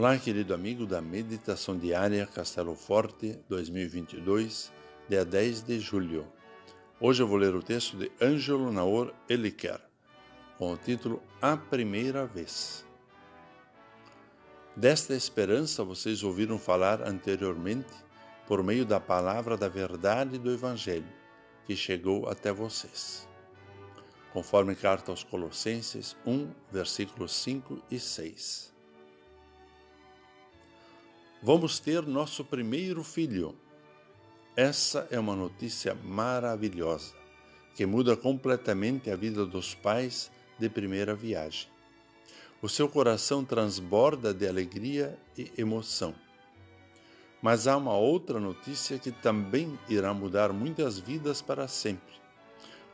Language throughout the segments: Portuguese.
Olá, querido amigo da Meditação Diária Castelo Forte 2022, dia 10 de julho. Hoje eu vou ler o texto de Ângelo Naor Eliker, com o título A Primeira Vez. Desta esperança vocês ouviram falar anteriormente por meio da palavra da verdade do Evangelho, que chegou até vocês. Conforme carta aos Colossenses 1, versículos 5 e 6. Vamos ter nosso primeiro filho. Essa é uma notícia maravilhosa que muda completamente a vida dos pais de primeira viagem. O seu coração transborda de alegria e emoção. Mas há uma outra notícia que também irá mudar muitas vidas para sempre.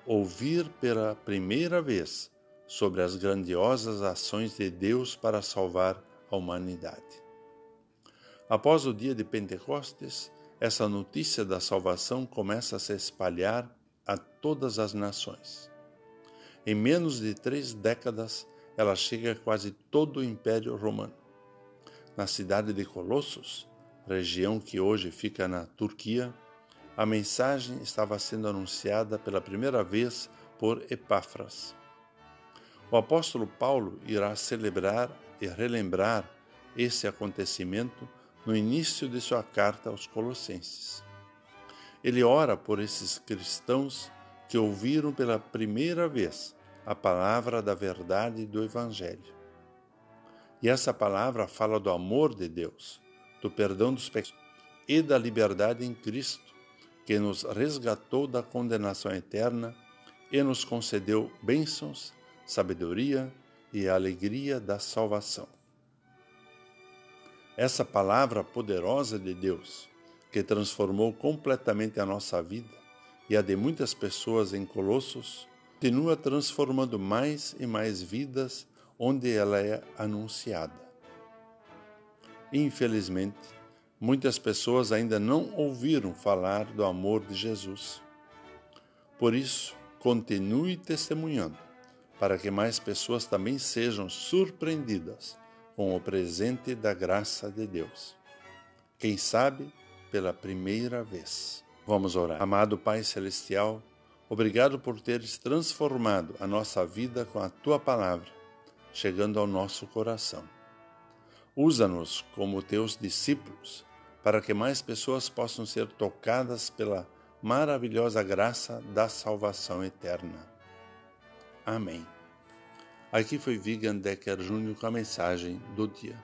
Ouvir pela primeira vez sobre as grandiosas ações de Deus para salvar a humanidade. Após o dia de Pentecostes, essa notícia da salvação começa a se espalhar a todas as nações. Em menos de três décadas, ela chega a quase todo o Império Romano. Na cidade de Colossos, região que hoje fica na Turquia, a mensagem estava sendo anunciada pela primeira vez por Epáfras. O apóstolo Paulo irá celebrar e relembrar esse acontecimento no início de sua carta aos Colossenses. Ele ora por esses cristãos que ouviram pela primeira vez a palavra da verdade do Evangelho. E essa palavra fala do amor de Deus, do perdão dos pecados e da liberdade em Cristo, que nos resgatou da condenação eterna e nos concedeu bênçãos, sabedoria e alegria da salvação. Essa palavra poderosa de Deus, que transformou completamente a nossa vida e a de muitas pessoas em Colossos, continua transformando mais e mais vidas onde ela é anunciada. Infelizmente, muitas pessoas ainda não ouviram falar do amor de Jesus. Por isso, continue testemunhando, para que mais pessoas também sejam surpreendidas com o presente da graça de Deus. Quem sabe pela primeira vez. Vamos orar. Amado Pai Celestial, obrigado por teres transformado a nossa vida com a tua palavra, chegando ao nosso coração. Usa-nos como teus discípulos para que mais pessoas possam ser tocadas pela maravilhosa graça da salvação eterna. Amém. Aqui foi Vigan Decker Jr. com a mensagem do dia.